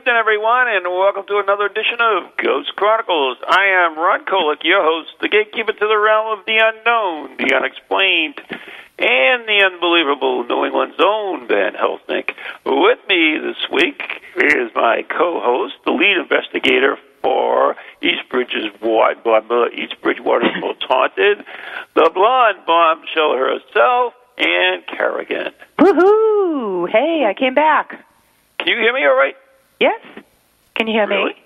evening, everyone, and welcome to another edition of Ghost Chronicles. I am Ron Kolick, your host, the gatekeeper to the realm of the unknown, the unexplained, and the unbelievable New England's own Van Helsing. With me this week is my co-host, the lead investigator for East Bridge's Wide blah, East Bridgewater's Most Haunted, the blonde bombshell herself, Ann Kerrigan. Woohoo! Hey, I came back. Can you hear me all right? Yes? Can you hear Really? me?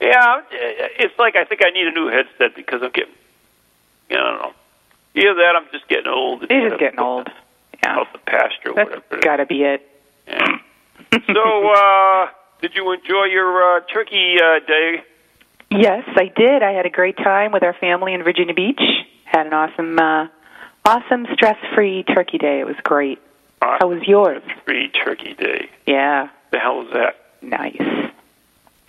Yeah, it's like I think I need a new headset because I'm getting, I don't know. Either that, I'm just getting old. You're just getting old. Yeah. Out the pasture, That's whatever. it is. got to be it. Yeah. so, uh, did you enjoy your uh, turkey uh, day? Yes, I did. I had a great time with our family in Virginia Beach. Had an awesome, uh, awesome stress-free turkey day. It was great. How was yours? Free turkey day. Yeah, The hell is that? Nice.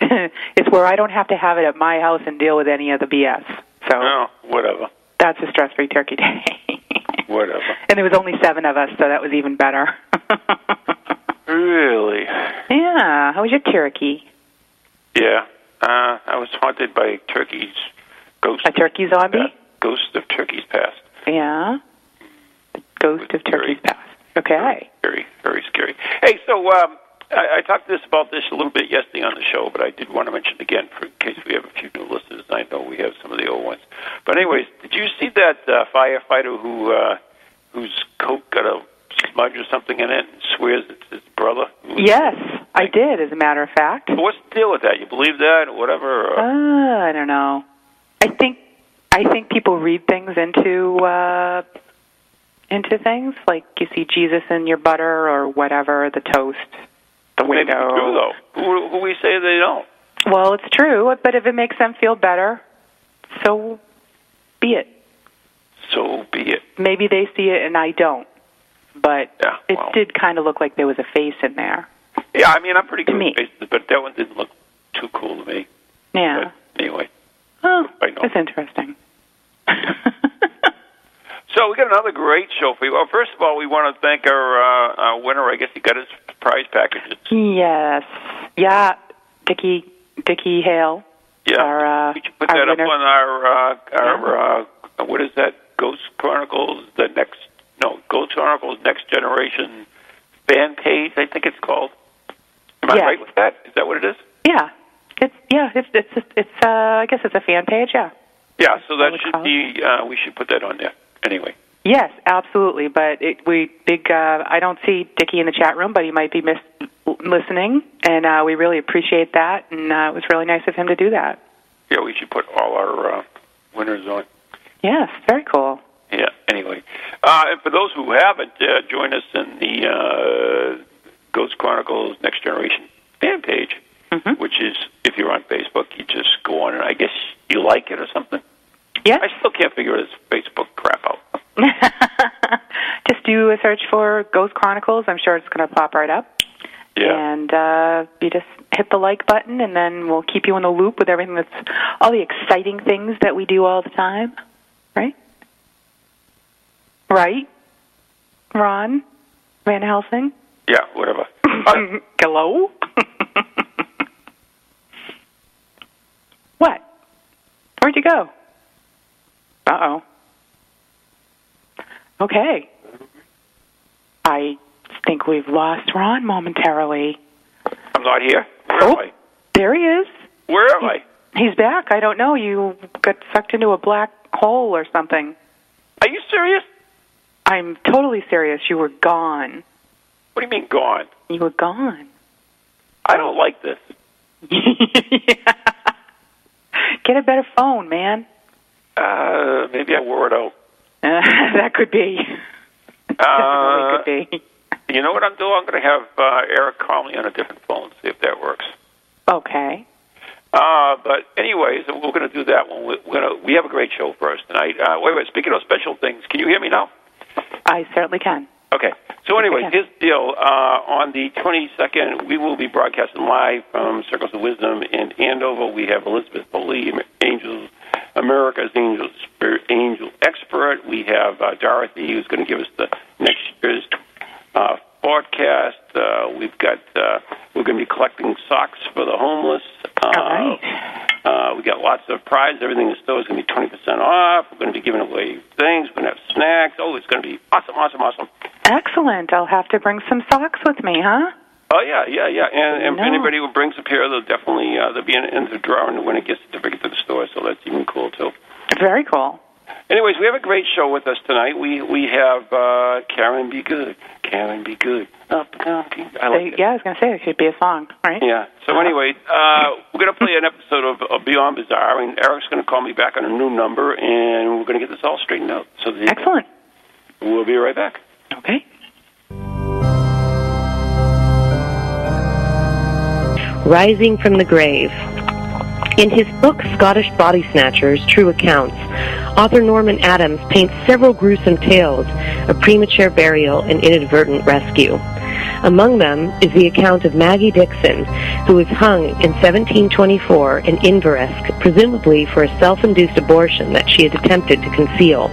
it's where I don't have to have it at my house and deal with any of the BS. So Oh, whatever. that's a stress-free turkey day. Whatever. and there was only seven of us, so that was even better. Really? yeah. How was your turkey? Yeah. Uh, I was haunted by turkeys. Ghost. A turkey zombie? Ghost of turkeys past. Yeah. The Ghost of Turkey's Past. Okay. Very, very scary. Hey, so um, I, I talked this about this a little bit yesterday on the show, but I did want to mention it again for in case we have a few new listeners. I know we have some of the old ones. But anyways, did you see that uh, firefighter who uh, whose coat got a smudge or something in it and swears it's his brother? Yes, I did, as a matter of fact. So what's the deal with that? You believe that or whatever? Or, Uh, I don't know. I think I think people read things into uh into things like you see Jesus in your butter or whatever, the toast, the maybe window. it's true though. Who, who we say they don't? Well, it's true, but if it makes them feel better, so be it. So be it. Maybe they see it and I don't. But Yeah, it well. did kind of look like there was a face in there. Yeah, I mean I'm pretty good with faces, but that one didn't look too cool to me. Yeah. But anyway. Oh, I know. that's interesting. So we got another great show for you. Well, first of all, we want to thank our, uh, our winner. I guess he got his prize packages. yes. Yeah, Dickie Dickie Hale. Yeah, Our, uh, we should put that up on our uh, our uh, what is that? Ghost Chronicles, the next no Ghost Chronicles Next Generation fan page. I think it's called. Am I Yes. right with that? Is that what it is? Yeah. It's yeah, it's it's it's uh I guess it's a fan page, yeah. Yeah. So that should be. Uh, we should put that on there. Anyway. Yes, absolutely. But it, we big. Uh, I don't see Dickie in the chat room, but he might be miss, listening, and uh, we really appreciate that. And uh, it was really nice of him to do that. Yeah, we should put all our uh, winners on. Yes, very cool. Yeah. Anyway, uh, and for those who haven't, uh, join us in the uh, Ghost Chronicles Next Generation fan page, Mhm. which is if you're on Facebook, you just go on and I guess you like it or something. Yes. I still can't figure this Facebook crap out. Just do a search for Ghost Chronicles. I'm sure it's going to pop right up. Yeah. And uh, you just hit the like button, and then we'll keep you in the loop with everything that's all the exciting things that we do all the time. Right? Right? Ron? Van Helsing? Yeah. Whatever. Uh, Hello? what? Where'd you go? Uh oh. Okay. I think we've lost Ron momentarily. I'm not here. Where Oh. am I? There he is. Where am I? He's back. I don't know. You got sucked into a black hole or something. Are you serious? I'm totally serious. You were gone. What do you mean gone? You were gone. I don't like this. Get a better phone, man. Uh, maybe I wore it out. that could be. Uh, could be. You know what I'm doing? I'm going to have uh, Eric call me on a different phone, see if that works. Okay. Uh, but anyways, we're going to do that one. We're going to, we have a great show for us tonight. Uh, wait, wait. Speaking of special things, can you hear me now? I certainly can. Okay. So, here's the deal. Uh, on the 22nd, we will be broadcasting live from Circles of Wisdom in Andover. We have Elizabeth Foley, Angels, America's Angel Angel Expert. We have uh, Dorothy, who's going to give us the next year's uh, forecast. Uh, we've got uh, we're going to be collecting socks for the homeless. Uh, All right. uh, we got lots of prizes. Everything in the store is going to be twenty percent off. We're going to be giving away things. We're going to have snacks. Oh, it's going to be awesome, awesome, awesome. Excellent. I'll have to bring some socks with me, huh? Oh yeah, yeah, yeah. And, and No. anybody who brings a pair, they'll definitely uh, they'll be in, in the drawing when it gets certificate to the store. So that's even cool too. Very cool. Anyways, we have a great show with us tonight. We we have uh, Caron B. Goode. Caron B. Goode. Up. I like it. yeah, I was going to say it should be a song, right? Yeah. So anyway, uh, we're going to play an episode of, of Beyond Bizarre, and Eric's going to call me back on a new number, and we're going to get this all straightened out. So the, Excellent. We'll be right back. Okay. Rising from the Grave. In his book Scottish Body Snatchers True Accounts, author Norman Adams paints several gruesome tales of premature burial and inadvertent rescue. Among them is the account of Maggie Dickson, who was hung in 1724 in Inveresk, presumably for a self-induced abortion that she had attempted to conceal.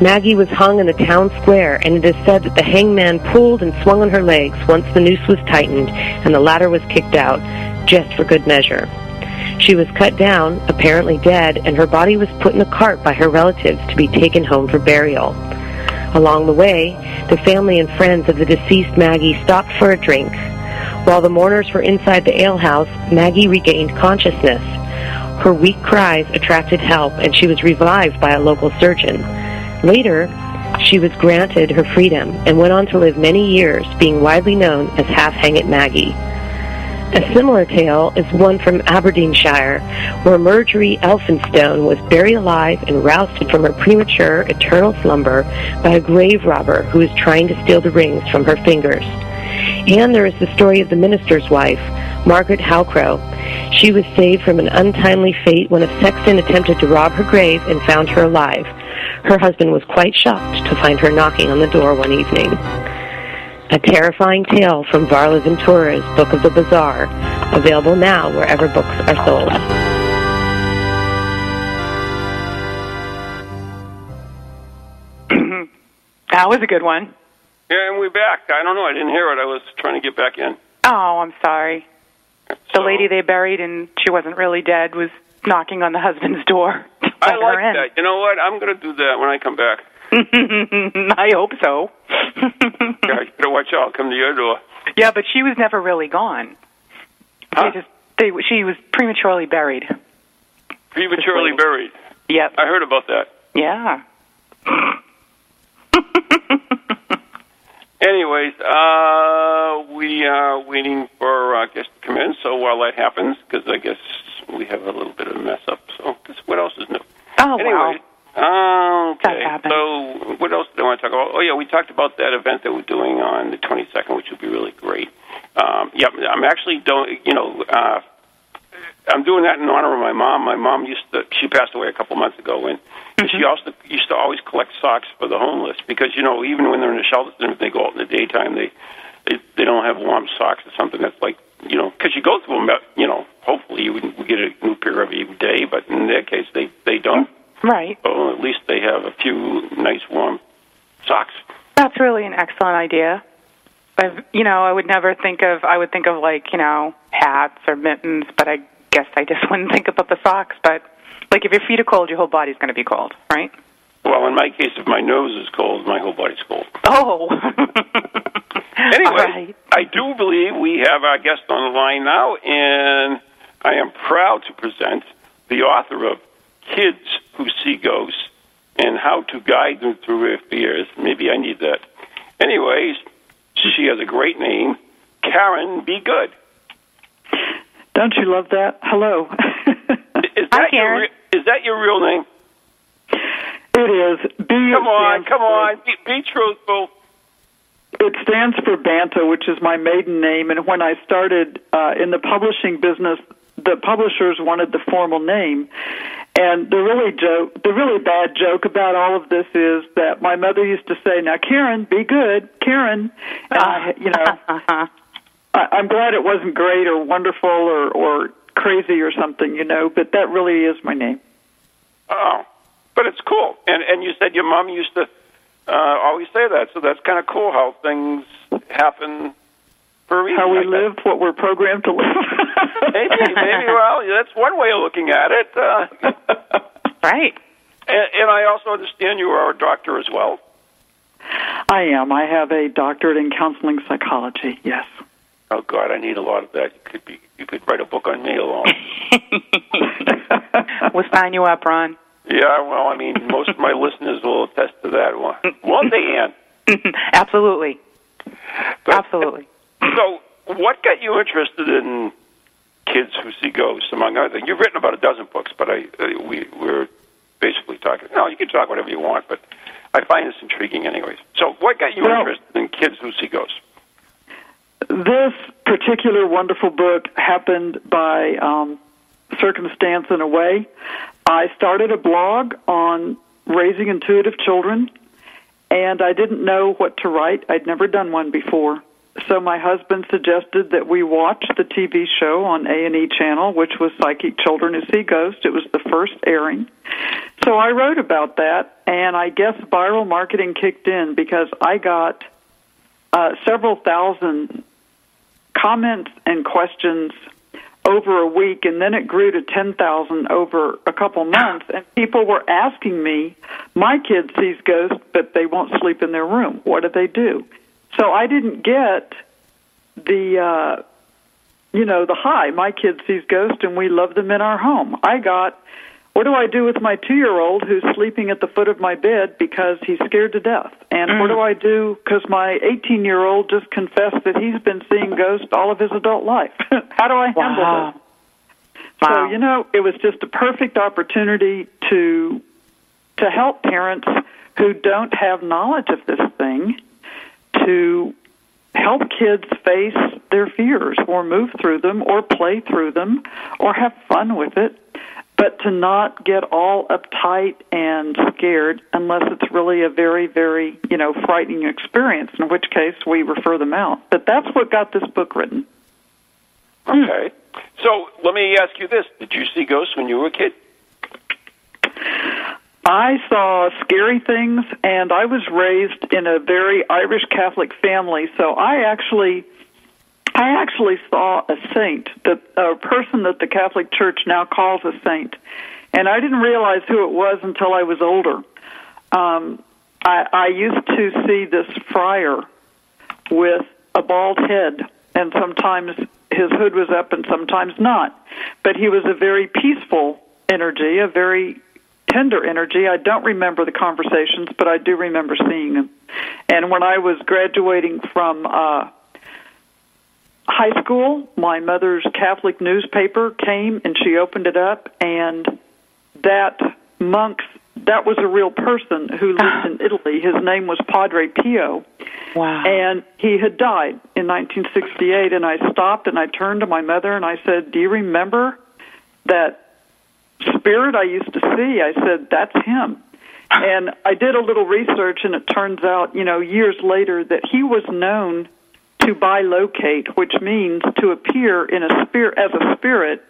Maggie was hung in the town square, and it is said that the hangman pulled and swung on her legs once the noose was tightened and the ladder was kicked out, just for good measure. She was cut down, apparently dead, and her body was put in a cart by her relatives to be taken home for burial. Along the way, the family and friends of the deceased Maggie stopped for a drink. While the mourners were inside the alehouse, Maggie regained consciousness. Her weak cries attracted help, and she was revived by a local surgeon. Later, she was granted her freedom and went on to live many years, being widely known as Half Hangit Maggie. A similar tale is one from Aberdeenshire, where Marjorie Elphinstone was buried alive and roused from her premature eternal slumber by a grave robber who was trying to steal the rings from her fingers. And there is the story of the minister's wife, Margaret Halcrow. She was saved from an untimely fate when a sexton attempted to rob her grave and found her alive. Her husband was quite shocked to find her knocking on the door one evening. A terrifying tale from Varla Ventura's Book of the Bizarre, available now wherever books are sold. That was a good one. Yeah, and we're back. I don't know. I didn't hear it. I was trying to get back in. Oh, I'm sorry. The lady they buried and she wasn't really dead was knocking on the husband's door. I like that. You know what? I'm going to do that when I come back. I hope so. Yeah, you better watch out. Come to your door. yeah, but she was never really gone. Huh? They just they she was prematurely buried. Prematurely buried. Yep. I heard about that. Yeah. Anyways, uh, we are waiting for uh, guests to come in. So while that happens, because I guess we have a little bit of a mess up. So this, what else is new? Oh anyway, wow. okay. So what else did I want to talk about? Oh yeah, we talked about that event that we're doing on the 22nd, which would be really great. Um, yep, I'm actually doing. You know, uh, I'm doing that in honor of my mom. My mom used to. She passed away a couple months ago, and she also used to always collect socks for the homeless because you know even when they're in the shelters and if they go out in the daytime, they they they don't have warm socks or something that's like you know because you go through them. You know, hopefully you would get a new pair every day, but in their case they they don't. Right. Well, at least they have a few nice warm socks. That's really an excellent idea. I've, you know, I would never think of. I would think of like you know hats or mittens, but I guess I just wouldn't think about the socks. But Like if your feet are cold, your whole body's going to be cold, right? Well, in my case, if my nose is cold, my whole body's cold. Oh. Anyway, All right. I do believe we have our guest on the line now, and I am proud to present the author of Kids Who See Ghosts and How to Guide Them Through Their Fears. Maybe I need that. Anyways, she has a great name, Caron B. Goode. Don't you love that? Hello. Is Hi, that your Caron. re- is that your real name? it is. B Come on, stands come for- on, be, be truthful. It stands for Banta, which is my maiden name. And when I started uh, in the publishing business, the publishers wanted the formal name. And the really joke, the really bad joke about all of this is that my mother used to say, "Now, Caron, be good, Caron." And I, you know. I, I'm glad it wasn't great or wonderful or or crazy or something, you know. But that really is my name. Oh, but it's cool. And and you said your mom used to uh, always say that, so that's kind of cool how things happen for a reason. How we I guess. live, what we're programmed to live. Maybe, maybe. Well, that's one way of looking at it. Uh, right. and, and I also understand you are a doctor as well. I am. I have a doctorate in counseling psychology. Yes. Oh God, I need a lot of that. You could be, you could write a book on me alone. We'll sign you up, Ron. Yeah, well, I mean, most of my listeners will attest to that. One, one day, Ann. Absolutely. But- Absolutely. So, what got you interested in kids who see ghosts, among other things? You've written about a dozen books, but I uh, we we're basically talking. No, you can talk whatever you want, but I find this intriguing, anyways. So, what got you Well- interested in kids who see ghosts? This particular wonderful book happened by um, circumstance in a way. I started a blog on raising intuitive children, and I didn't know what to write. I'd never done one before. So my husband suggested that we watch the TV show on A&E channel, which was Psychic Children Who See Ghosts. It was the first airing. So I wrote about that, and I guess viral marketing kicked in because I got uh, several thousand comments and questions over a week, and then it grew to 10,000 over a couple months. And people were asking me, my kid sees ghosts, but they won't sleep in their room. What do they do? So I didn't get the, uh, you know, the high. My kid sees ghosts, and we love them in our home. I got, what do I do with my two year old who's sleeping at the foot of my bed because he's scared to death? And what do mm. I do because my 18 year old just confessed that he's been seeing ghosts all of his adult life? How do I handle Wow. this? Wow. So you know, it was just a perfect opportunity to to help parents who don't have knowledge of this thing to help kids face their fears or move through them or play through them or have fun with it but to not get all uptight and scared unless it's really a very very you know frightening experience in which case we refer them out but that's what got this book written Okay. So, let me ask you this: Did you see ghosts when you were a kid? I saw scary things, and I was raised in a very Irish Catholic family, so I actually, I actually saw a saint, a person that the Catholic Church now calls a saint, and I didn't realize who it was until I was older. Um, I, I used to see this friar with a bald head, and sometimes his hood was up and sometimes not. But he was a very peaceful energy, a very tender energy. I don't remember the conversations, but I do remember seeing him. And when I was graduating from uh, high school, my mother's Catholic newspaper came and she opened it up, and that monk's that was a real person who lived uh-huh. in Italy. His name was Padre Pio. Wow. And he had died in 1968. And I stopped and I turned to my mother and I said, Do you remember that spirit I used to see? I said, That's him. And I did a little research and it turns out, you know, years later that he was known to bilocate, which means to appear in a spirit as a spirit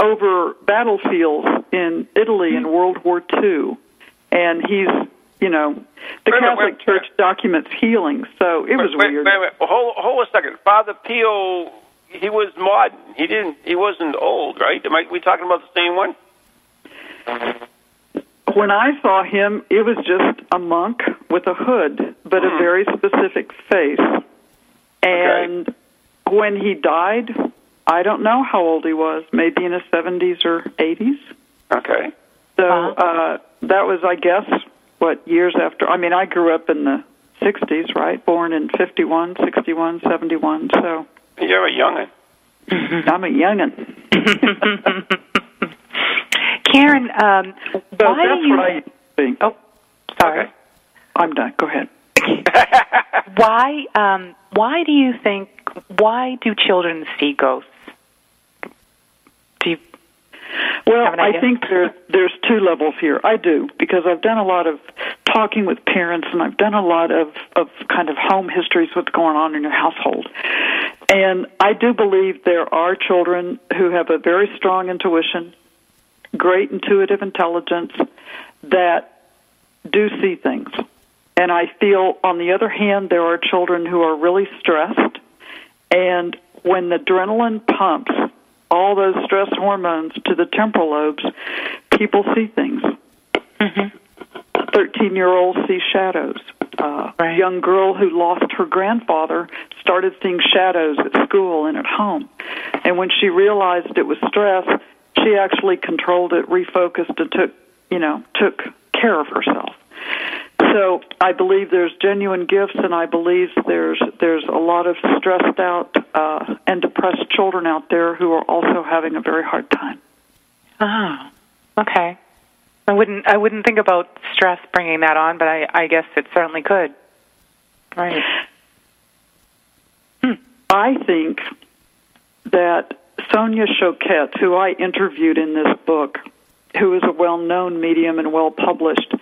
over battlefields in Italy in World War II. And he's, you know, the Wait Catholic wait- Church documents healing, so it was wait, weird. Wait, wait, wait. Hold, hold a second. Father Pio, he was modern. He didn't. He wasn't old, right? Am I, we talking about the same one? when I saw him, it was just a monk with a hood, but a Mhm. very specific face. And when he died, I don't know how old he was, maybe in his 70s or 80s. Okay. So uh, that was, I guess, what years after. I mean, I grew up in the 60s, right? Born in 51, 61, 71. So You're a youngin. I'm a youngin. Caron, um, So why that's do you? what I think. Oh, sorry. Okay. I'm done. Go ahead. Why? Um, why do you think? Why do children see ghosts? Do you? Well, I think there there's two levels here. I do because I've done a lot of talking with parents and I've done a lot of of kind of home histories what's going on in your household. And I do believe there are children who have a very strong intuition, great intuitive intelligence that do see things. And I feel on the other hand there are children who are really stressed and when the adrenaline pumps all those stress hormones to the temporal lobes, people see things. Thirteen-year-olds see shadows. Uh, Right. A young girl who lost her grandfather started seeing shadows at school and at home, and when she realized it was stress, she actually controlled it, refocused, and took, you know, took care of herself. So I believe there's genuine gifts, and I believe there's there's a lot of stressed out uh, and depressed children out there who are also having a very hard time. Oh, okay. I wouldn't. I wouldn't think about stress bringing that on, but I, I guess it certainly could. Right. I think that Sonia Choquette, who I interviewed in this book, who is a well-known medium and well-published,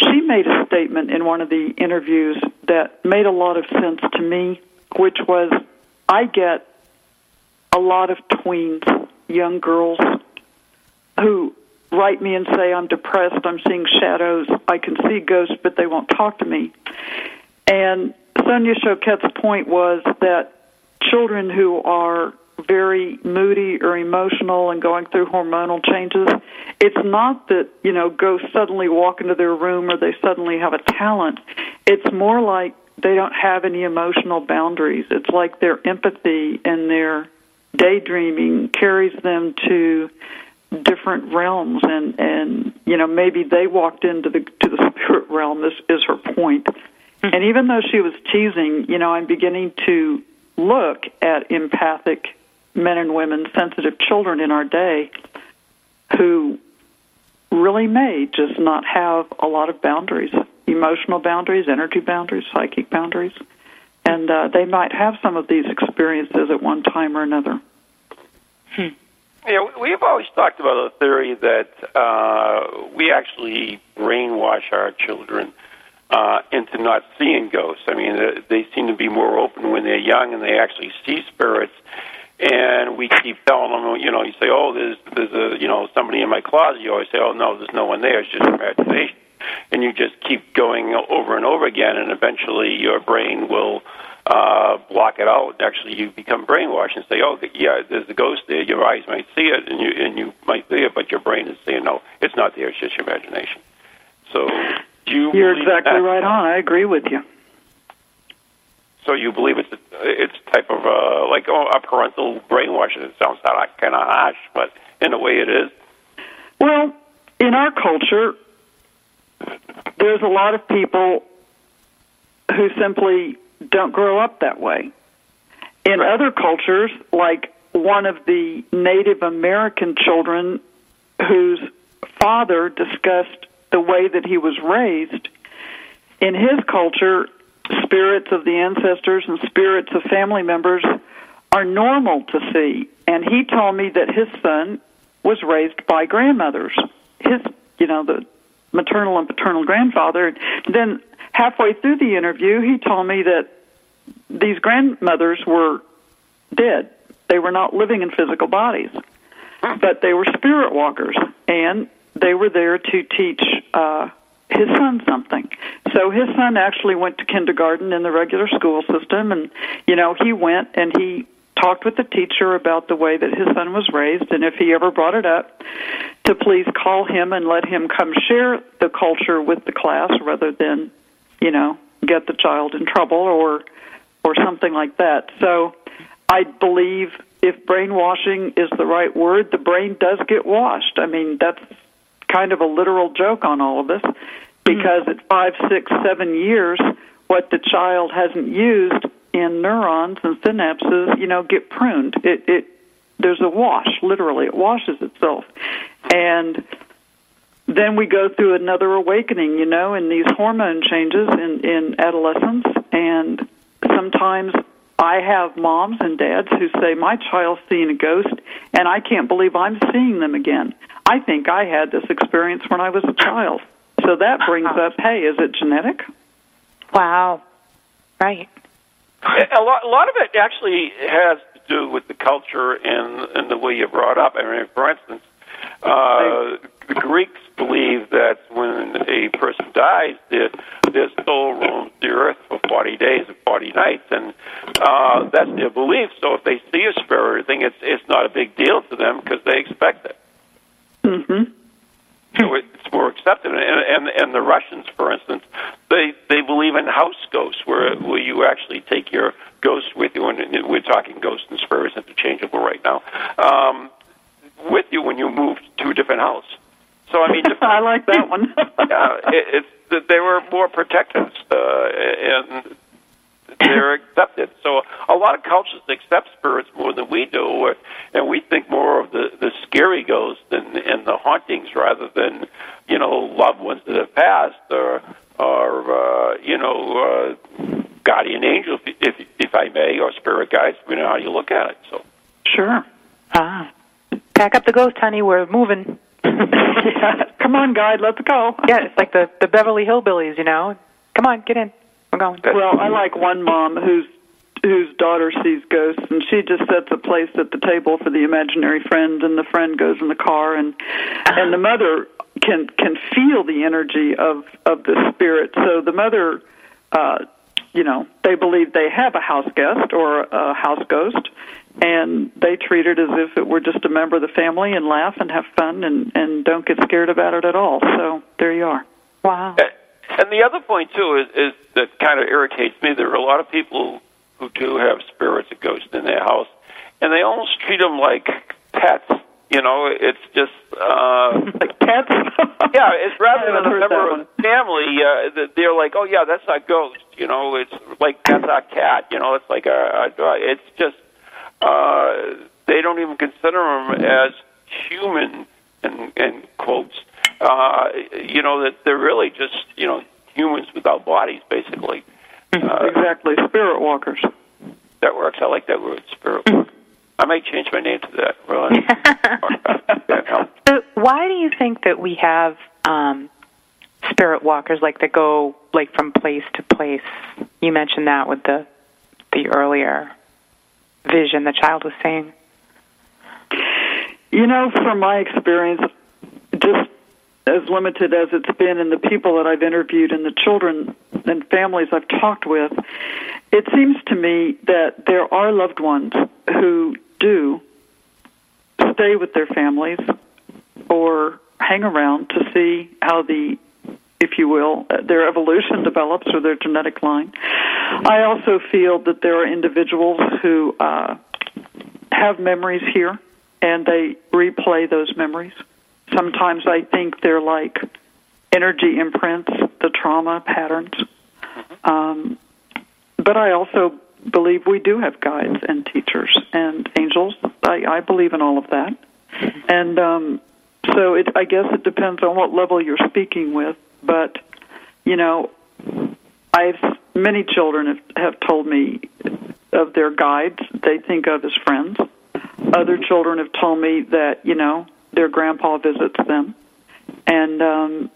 she made a statement in one of the interviews that made a lot of sense to me, which was, I get a lot of tweens, young girls, who write me and say, I'm depressed, I'm seeing shadows, I can see ghosts, but they won't talk to me. And Sonia Choquette's point was that children who are very moody or emotional and going through hormonal changes, it's not that, you know, ghosts suddenly walk into their room or they suddenly have a talent. It's more like they don't have any emotional boundaries. It's like their empathy and their daydreaming carries them to different realms and and you know maybe they walked into the to the spirit realm this is her point. point and even though she was teasing you know i'm beginning to look at empathic men and women sensitive children in our day who really may just not have a lot of boundaries emotional boundaries energy boundaries psychic boundaries and uh, they might have some of these experiences at one time or another Yeah, we- we've always talked about a theory that uh, we actually brainwash our children uh, into not seeing ghosts. I mean, uh, they seem to be more open when they're young, and they actually see spirits. And we keep telling them, you know, you say, "Oh, there's there's a you know somebody in my closet." You always say, "Oh no, there's no one there. It's just imagination." And you just keep going over and over again, and eventually your brain will uh, block it out. Actually, you become brainwashed and say, "Oh, yeah, there's a ghost there." Your eyes might see it, and you and you might see it, but your brain is saying, "No, it's not there. It's just your imagination." So you you're exactly right on i agree with you So you believe it's a, it's type of uh, like oh, a parental brainwashing. It sounds kind of harsh, but in a way, it is. Well, in our culture, there's a lot of people who simply don't grow up that way. In Right. other cultures, like one of the Native American children whose father discussed the way that he was raised, in his culture, spirits of the ancestors and spirits of family members are normal to see. And he told me that his son was raised by grandmothers. His, you know, the maternal and paternal grandfather. Then halfway through the interview, he told me that these grandmothers were dead. They were not living in physical bodies, but they were spirit walkers, and they were there to teach uh, his son something. So his son actually went to kindergarten in the regular school system, and you know he went and he talked with the teacher about the way that his son was raised, and if he ever brought it up, to please call him and let him come share the culture with the class rather than, you know, get the child in trouble or or something like that. So I believe if brainwashing is the right word, the brain does get washed. I mean, that's kind of a literal joke on all of this because mm-hmm. at five, six, seven years, what the child hasn't used in neurons and synapses, you know, get pruned. It, it there's a wash, literally, it washes itself, and then we go through another awakening, you know, in these hormone changes in in adolescence, and sometimes I have moms and dads who say my child's seeing a ghost, and I can't believe I'm seeing them again. I think I had this experience when I was a child. So that brings up, hey, is it genetic? Wow. Right. A lot, a lot of it actually has to do with the culture and and the way you're brought up. I mean, for instance, uh, the Greeks believe that when a person dies, their, their soul roams the earth for 40 days and 40 nights, and uh, that's their belief. So if they see a spirit or anything, it's it's not a big deal to them because they expect it. Mm-hmm. So it's more accepted. And, and and the Russians, for instance, they they believe in house ghosts, where where you actually take your ghost with you, and we're talking ghosts and spirits interchangeable right now, um, with you when you move to a different house. So I mean, I like that one. yeah, it, it's they were more protective, uh, and they're accepted. So a lot of cultures accept spirits more than we do, and we think more of the the scary ghosts and and the hauntings rather than you know loved ones that have passed or or uh, you know uh, guardian angels, if if I may, or spirit guides. You know how you look at it. So sure. Ah, pack up the ghost, honey. We're moving. Yeah. Come on, guide. Let's go. yeah, it's like the the Beverly Hillbillies. You know, come on, get in. We're going. Well, I like one mom whose whose daughter sees ghosts, and she just sets a place at the table for the imaginary friend, and the friend goes in the car, and and the mother can can feel the energy of of the spirit. So the mother, uh, you know, they believe they have a house guest or a house ghost, and they treat it as if it were just a member of the family and laugh and have fun and and don't get scared about it at all. So there you are. Wow. And the other point too is, is that kind of irritates me. There are a lot of people who do have spirits and ghosts in their house, and they almost treat them like pets. You know, it's just uh, like pets. yeah, it's rather than a member of the family. Uh, they're like, oh yeah, that's our ghost. You know, it's like that's our cat. You know, it's like a. a it's just uh, they don't even consider them as human and, and quotes uh, you know that they're really just you know humans without bodies, basically. Uh, exactly, spirit walkers. That works. I like that word, spirit walker. I might change my name to that. Really. so, why do you think that we have um, spirit walkers like that go like from place to place? You mentioned that with the the earlier vision the child was seeing? You know, from my experience, just as limited as it's been in the people that I've interviewed and the children and families I've talked with, it seems to me that there are loved ones who do stay with their families or hang around to see how the if you will, their evolution develops or their genetic line. I also feel that there are individuals who uh, have memories here and they replay those memories sometimes I think they're like energy imprints, the trauma patterns. Mm-hmm. Um, but I also believe we do have guides and teachers and angels. I, I believe in all of that. Mm-hmm. And um, so it, I guess it depends on what level you're speaking with. But, you know, I've many children have, have told me of their guides they think of as friends. Other children have told me that, you know, their grandpa visits them. And um,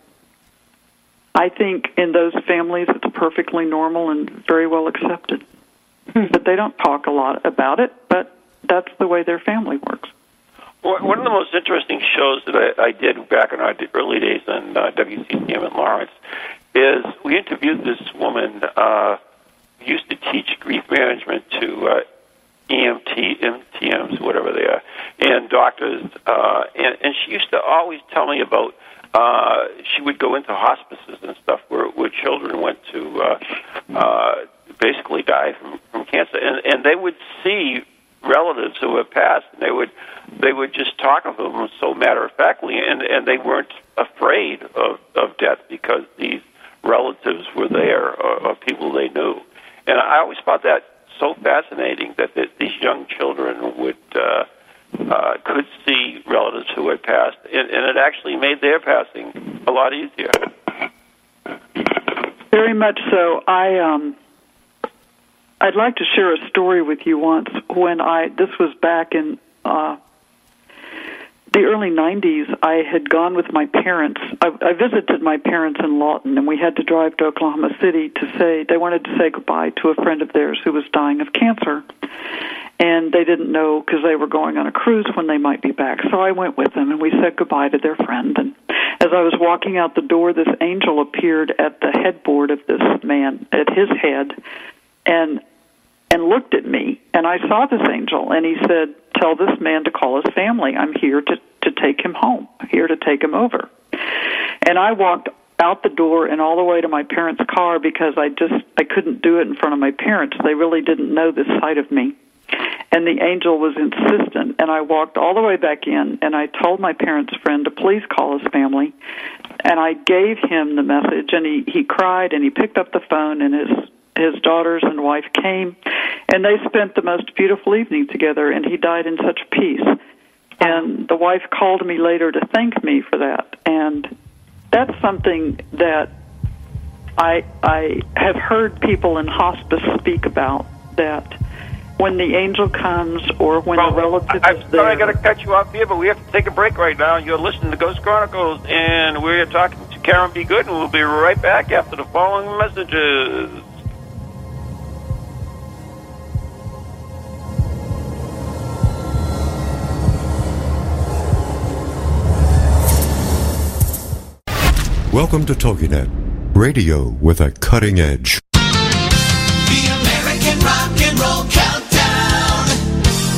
I think in those families it's perfectly normal and very well accepted. Hmm. But they don't talk a lot about it, but that's the way their family works. One of the most interesting shows that I, I did back in our early days on uh, WCCM in Lawrence is we interviewed this woman uh, who used to teach grief management to uh, EMT, MTMs, whatever they are, and doctors. Uh, and, and she used to always tell me about. Uh, she would go into hospices and stuff where, where children went to uh, uh, basically die from, from cancer, and, and they would see relatives who had passed, and they would they would just talk of them so matter of factly, and and they weren't afraid of of death because these relatives were there or, or people they knew, and I always thought that so fascinating that, that these young children would. Uh, uh, could see relatives who had passed, and, and it actually made their passing a lot easier. Very much so. I um, I'd like to share a story with you. Once, when I this was back in uh, the early '90s, I had gone with my parents. I, I visited my parents in Lawton, and we had to drive to Oklahoma City to say they wanted to say goodbye to a friend of theirs who was dying of cancer and they didn't know because they were going on a cruise when they might be back. So I went with them, and we said goodbye to their friend. And as I was walking out the door, this angel appeared at the headboard of this man, at his head, and and looked at me. And I saw this angel, and he said, "Tell this man to call his family. I'm here to to take him home. I'm here to take him over." And I walked out the door and all the way to my parents' car because I just I couldn't do it in front of my parents. They really didn't know this side of me. And the angel was insistent, and I walked all the way back in, and I told my parents' friend to please call his family, and I gave him the message, and he he cried, and he picked up the phone, and his his daughters and wife came, and they spent the most beautiful evening together, and he died in such peace. And the wife called me later to thank me for that, and that's something that I I have heard people in hospice speak about that when the angel comes or when well, the relative I, I'm there. sorry I got to cut you off here, but we have to take a break right now. You're listening to Ghost Chronicles, and we're talking to Caron B. Goode, and we'll be right back after the following messages. Welcome to TogiNet, radio with a cutting edge. The American Rock and Roll Countdown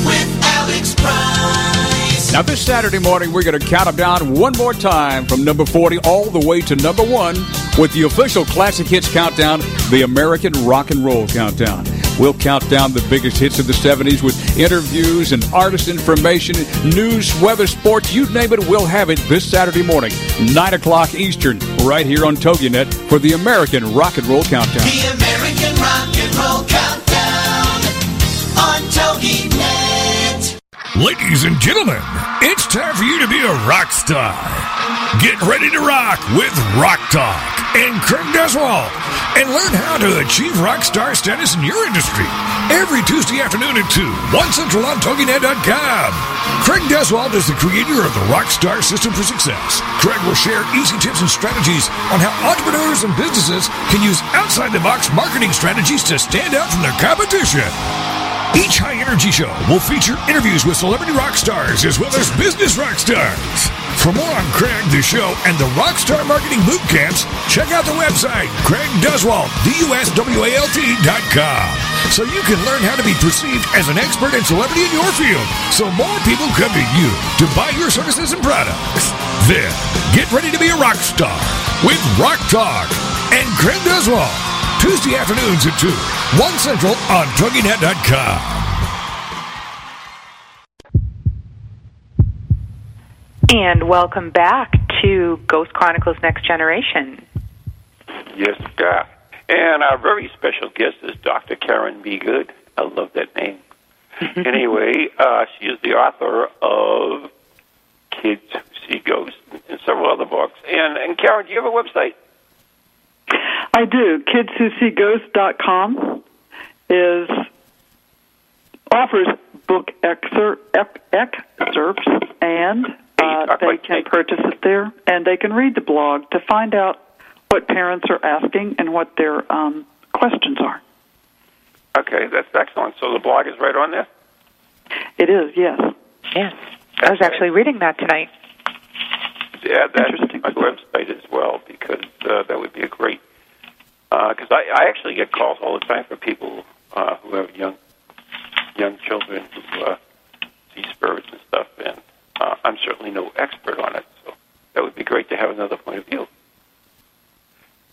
with Alex Price. Now, this Saturday morning, we're going to count them down one more time from number 40 all the way to number one with the official Classic Hits Countdown, the American Rock and Roll Countdown. We'll count down the biggest hits of the 70s with interviews and artist information, news, weather, sports, you name it, we'll have it this Saturday morning, 9 o'clock Eastern, right here on TogiNet for the American Rock and Roll Countdown. The American Rock and Roll Countdown on TogiNet. Ladies and gentlemen, it's time for you to be a rock star. Get ready to rock with Rock Talk and Craig Duswalt and learn how to achieve rock star status in your industry. Every Tuesday afternoon at 2, 1 Central on TogiNet.com. Craig Duswalt is the creator of the Rockstar System for Success. Craig will share easy tips and strategies on how entrepreneurs and businesses can use outside the box marketing strategies to stand out from their competition. Each high energy show will feature interviews with celebrity rock stars as well as business rock stars. For more on Craig, the show, and the Rockstar Marketing Boot Camps, check out the website, CraigDuswalt.com, so you can learn how to be perceived as an expert and celebrity in your field, so more people come to you to buy your services and products. Then, get ready to be a rock star with Rock Talk and Craig Duswalt. Tuesday afternoons at 2, 1 Central on TogiNet.com. And welcome back to Ghost Chronicles Next Generation. Yes, God. And our very special guest is Dr. Caron B. Goode. I love that name. anyway, uh, she is the author of Kids Who See Ghosts and several other books. And, and Caron, do you have a website? I do. KidsWhoSeeGhosts.com is offers book excerpt, excerpts, and uh, they can purchase it there, and they can read the blog to find out what parents are asking and what their um, questions are. Okay, that's excellent. So the blog is right on there? It is, yes. Yes. I was actually reading that tonight. Yeah, that's my website as well because uh, that would be a great. Because I, I actually get calls all the time from people uh, who have young young children who uh, see spirits and stuff, and uh, I'm certainly no expert on it, so that would be great to have another point of view.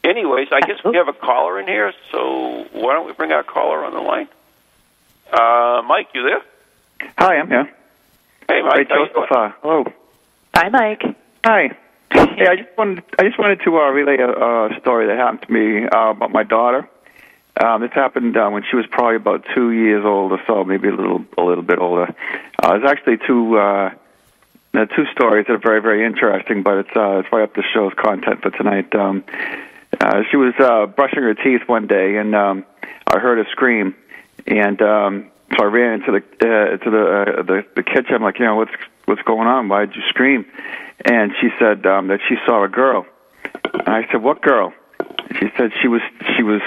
Anyways, I guess we have a caller in here, so why don't we bring our caller on the line? Uh, Mike, you there? Hi, I'm here. Hey, Mike. Hey, how you Joseph. doing? Uh, hello. Hi, Mike. Hi. Hey, I just wanted I just wanted to uh, relay a, a story that happened to me uh, about my daughter. Um, this happened uh, when she was probably about two years old or so, maybe a little a little bit older. Uh, there's actually two uh, uh, two stories that are very very interesting, but it's uh, it's right up the show's content for tonight. Um, uh, she was uh, brushing her teeth one day, and um, I heard her scream, and um, so I ran into the uh, to the, uh, the the kitchen. I'm like, you know, what's what's going on? Why did you scream? And she said um, that she saw a girl. And I said, what girl? And she said she was she was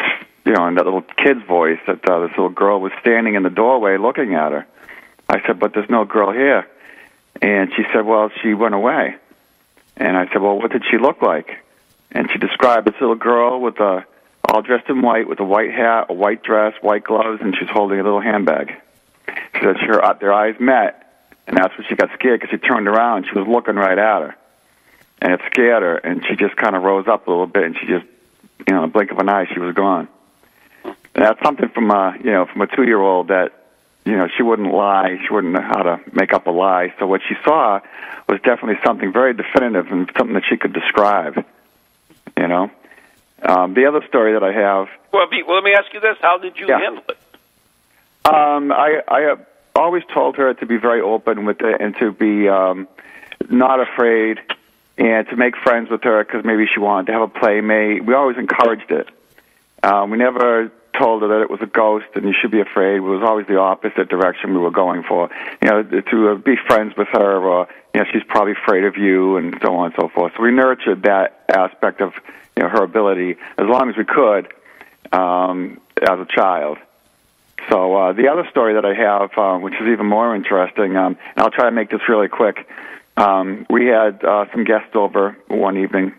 you know in that little kid's voice that uh, this little girl was standing in the doorway looking at her. I said, but there's no girl here. And she said, well, she went away. And I said, well, what did she look like? And she described this little girl with a all dressed in white with a white hat, a white dress, white gloves, and she's holding a little handbag. She said her, uh, their eyes met, and that's when she got scared because she turned around. She was looking right at her, and it scared her, and she just kind of rose up a little bit, and she just, you know, in a blink of an eye, she was gone. And that's something from a, you know, from a two-year-old that, you know, she wouldn't lie. She wouldn't know how to make up a lie. So what she saw was definitely something very definitive and something that she could describe. You know, um, the other story that I have Well, be, well, let me ask you this: How did you Yeah. handle it? Um, I I have always told her to be very open with it and to be um, not afraid and to make friends with her because maybe she wanted to have a playmate. We always encouraged it. Um, we never told her that it was a ghost and you should be afraid. It was always the opposite direction we were going for. You know, to uh, be friends with her or you know she's probably afraid of you and so on and so forth. So we nurtured that aspect of you know her ability as long as we could um, as a child. So uh, the other story that I have, um, which is even more interesting, um, and I'll try to make this really quick. Um, we had uh, some guests over one evening,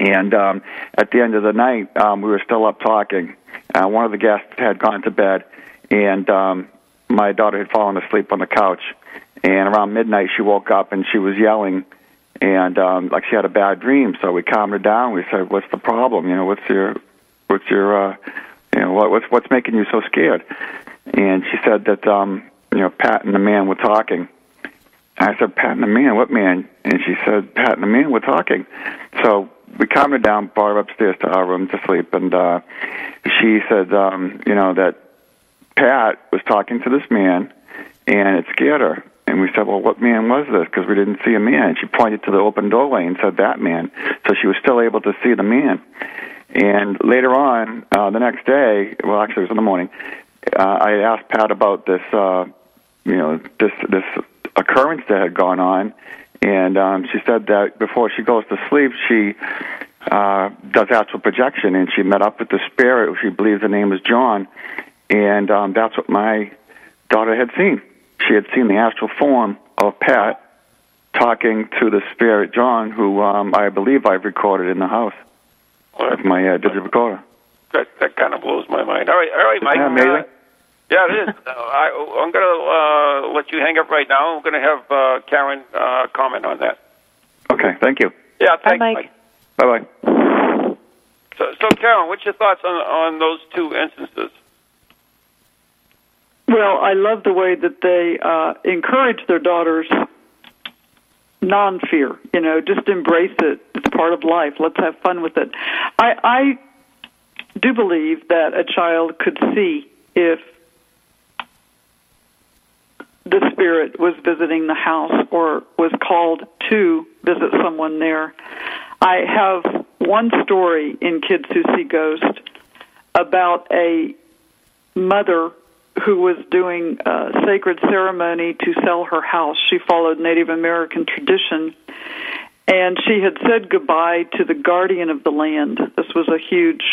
and um, at the end of the night, um, we were still up talking. Uh, one of the guests had gone to bed, and um, my daughter had fallen asleep on the couch. And around midnight, she woke up and she was yelling, and um, like she had a bad dream. So we calmed her down. We said, "What's the problem? You know, what's your, what's your, uh, you know, what, what's what's making you so scared?" And she said that, um, you know, Pat and the man were talking. I said, Pat and the man, what man? And she said, Pat and the man were talking. So we calmed her down, brought her upstairs to our room to sleep, and uh, she said, um, you know, that Pat was talking to this man, and it scared her. And we said, well, what man was this? Because we didn't see a man. And she pointed to the open doorway and said, that man. So she was still able to see the man. And later on, uh, the next day, well, actually, it was in the morning, uh, I asked Pat about this, uh, you know, this this occurrence that had gone on, and um, she said that before she goes to sleep, she uh, does astral projection, and she met up with the spirit. She believes the name is John, and um, that's what my daughter had seen. She had seen the astral form of Pat talking to the spirit John, who um, I believe I've recorded in the house with my uh, digital recorder. That that kind of blows my mind. All right, all right, Mike. Isn't that amazing? Uh, yeah, it is. Uh, I, I'm going to uh, let you hang up right now. I'm going to have uh, Caron uh, comment on that. Okay, thank you. Yeah, thanks, Mike. Mike. Bye bye. So, so Caron, what's your thoughts on on those two instances? Well, I love the way that they uh, encourage their daughters non-fear. You know, just embrace it. It's part of life. Let's have fun with it. I, I do believe that a child could see if the spirit was visiting the house or was called to visit someone there. I have one story in Kids Who See Ghosts about a mother who was doing a sacred ceremony to sell her house. She followed Native American tradition. And she had said goodbye to the guardian of the land. This was a huge,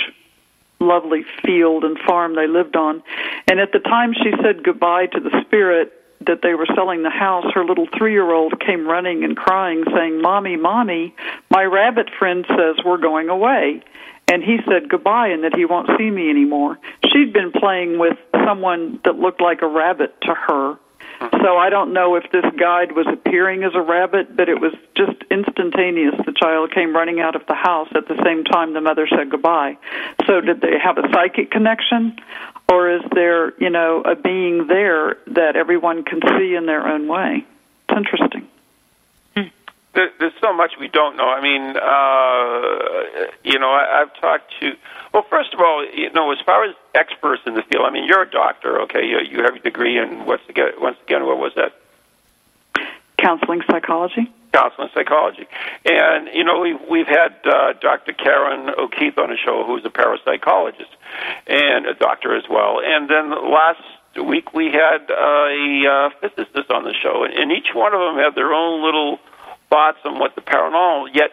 lovely field and farm they lived on. And at the time she said goodbye to the spirit that they were selling the house, her little three year old came running and crying, saying, Mommy, Mommy, my rabbit friend says we're going away. And he said goodbye and that he won't see me anymore. She'd been playing with someone that looked like a rabbit to her. So I don't know if this guide was appearing as a rabbit, but it was just instantaneous. The child came running out of the house at the same time the mother said goodbye. So did they have a psychic connection, or is there, you know, a being there that everyone can see in their own way? It's interesting. There, there's so much we don't know. I mean, uh, you know, I, I've talked to. Well, first of all, you know, as far as experts in the field, I mean, you're a doctor, okay? You, you have a degree in what's again, once again, what was that? Counseling psychology. Counseling psychology, and you know, we've we've had uh, Dr. Karen O'Keefe on the show, who's a parapsychologist and a doctor as well. And then last week we had a uh, physicist on the show, and, and each one of them had their own little thoughts on what the paranormal. Yet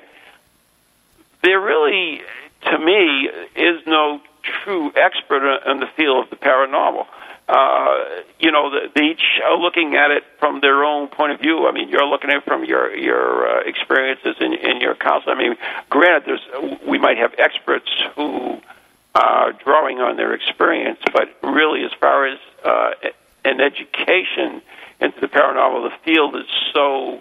there really, to me, is no true expert in the field of the paranormal. Uh, you know, the, they each looking at it from their own point of view. I mean, you're looking at it from your your uh, experiences in, in your counseling. I mean, granted, there's we might have experts who are drawing on their experience, but really, as far as uh, an education into the paranormal, the field is so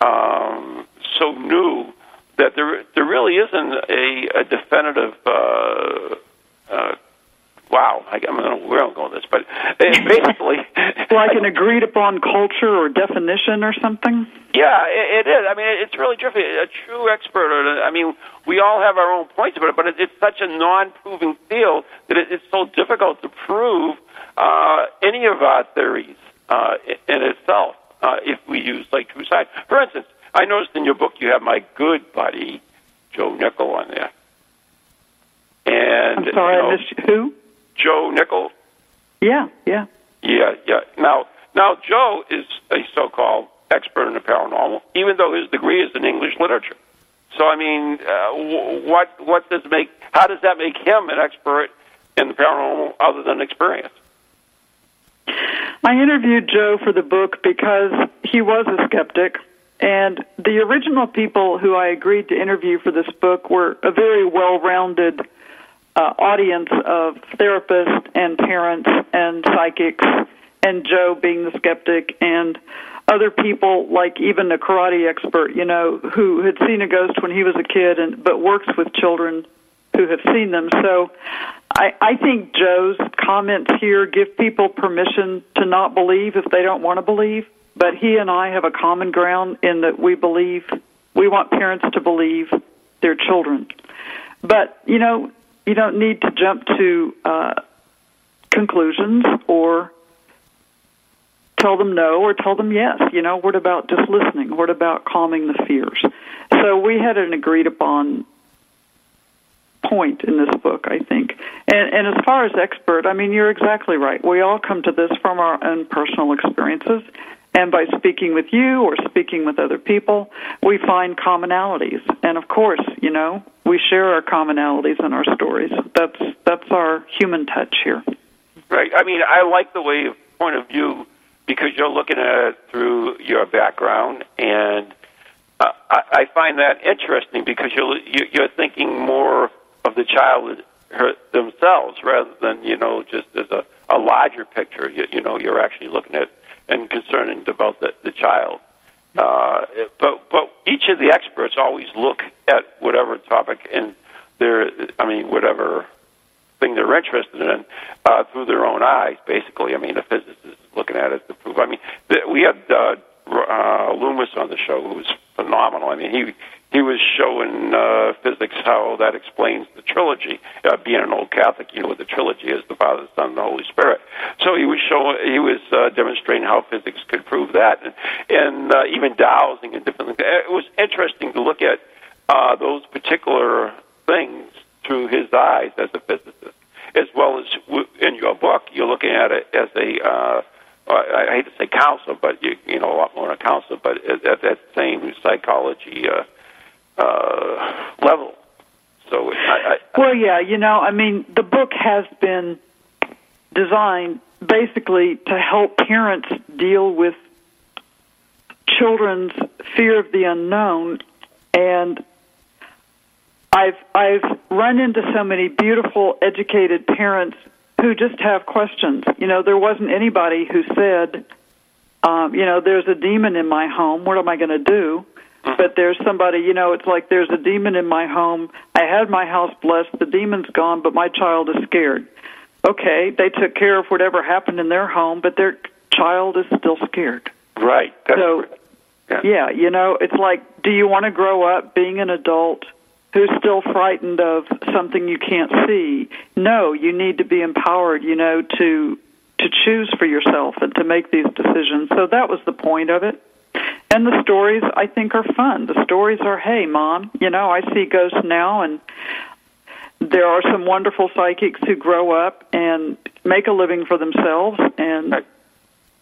um, so new that there there really isn't a, a definitive. Uh, uh, wow, I, I'm going to where I'm going with this, but uh, basically, Like an agreed upon culture or definition or something? Yeah, it, it is. I mean, it's really tricky. A true expert, or I mean, we all have our own points about it, but it, it's such a non-proving field that it, it's so difficult to prove uh, any of our theories uh, in itself uh, if we use like true science. For instance, I noticed in your book you have my good buddy Joe Nickell on there, and I'm sorry, you know, I missed you. Who? Joe Nickell. Yeah, yeah. Yeah, yeah. Now, now Joe is a so-called expert in the paranormal, even though his degree is in English literature. So, I mean, uh, what what does make how does that make him an expert in the paranormal other than experience? I interviewed Joe for the book because he was a skeptic, and the original people who I agreed to interview for this book were a very well rounded uh, audience of therapists and parents and psychics, and Joe being the skeptic, and other people like even a karate expert, you know, who had seen a ghost when he was a kid and but works with children who have seen them. So I, I think Joe's comments here give people permission to not believe if they don't want to believe. But he and I have a common ground in that we believe we want parents to believe their children. But you know, you don't need to jump to uh, conclusions or tell them no or tell them yes. You know, what about just listening? What about calming the fears? So we had an agreed upon point in this book, I think. And, and as far as expert, I mean, you're exactly right. We all come to this from our own personal experiences. And by speaking with you or speaking with other people, we find commonalities. And of course, you know, we share our commonalities and our stories. That's that's our human touch here. Right. I mean, I like the way point of view because you're looking at it through your background, and uh, I, I find that interesting because you're you- you're thinking more of the child her, themselves rather than you know just as a, a larger picture. You, you know, you're actually looking at and concerned about the, the child. Uh, but but each of the experts always look at whatever topic and their I mean whatever thing they're interested in uh, through their own eyes. Basically, I mean, a physicist is looking at it to prove. I mean, th- we had uh, uh, Loomis on the show, who was phenomenal. I mean, he he was showing uh, physics how that explains the trilogy. Uh, being an old Catholic, you know what the trilogy is: the Father, the Son, and the Holy Spirit. So he was showing, he was uh, demonstrating how physics could prove that, and, and uh, even dowsing and different things. It was interesting to look at uh, those particular things through his eyes as a physicist, as well as w- in your book, you're looking at it as a uh, I hate to say counselor, but you you know a lot more than a counselor, but at that same psychology uh, uh, level. So I, I, Well, yeah, you know, I mean, the book has been designed basically to help parents deal with children's fear of the unknown and I've I've run into so many beautiful educated parents who just have questions. You know, there wasn't anybody who said, um, you know, there's a demon in my home. What am I going to do? Mm-hmm. But there's somebody, you know, it's like there's a demon in my home. I had my house blessed. The demon's gone, but my child is scared. Okay, they took care of whatever happened in their home, but their child is still scared. Right. That's So, yeah. yeah, you know, it's like, do you want to grow up being an adult who's still frightened of something you can't see? No, you need to be empowered, you know, to to choose for yourself and to make these decisions. So that was the point of it. And the stories I think are fun. The stories are, hey, mom, you know, I see ghosts now and there are some wonderful psychics who grow up and make a living for themselves and Right.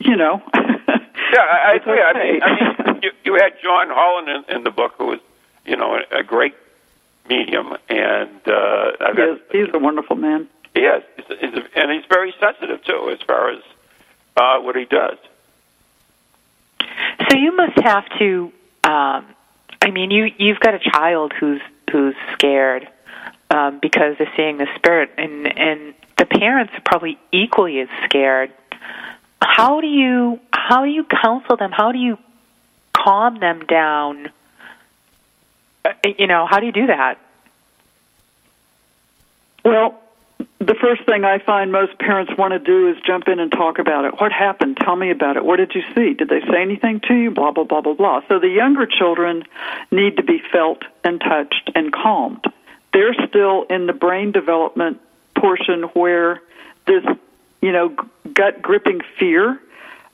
you know. Yeah, I, I agree. I mean, I mean, you, you had John Holland in, in the book, who was, you know, a, a great medium, and uh, I've he is, got, he's a wonderful man. he he's, he's a, and he's very sensitive too, as far as uh, what he does. So you must have to. Um, I mean, you you've got a child who's who's scared um, because they're seeing the spirit, and and the parents are probably equally as scared. How do you how do you counsel them? How do you calm them down? Uh, You know, how do you do that? Well, the first thing I find most parents want to do is jump in and talk about it. What happened? Tell me about it. What did you see? Did they say anything to you? Blah, blah, blah, blah, blah. So the younger children need to be felt and touched and calmed. They're still in the brain development portion where this, you know, gut gripping fear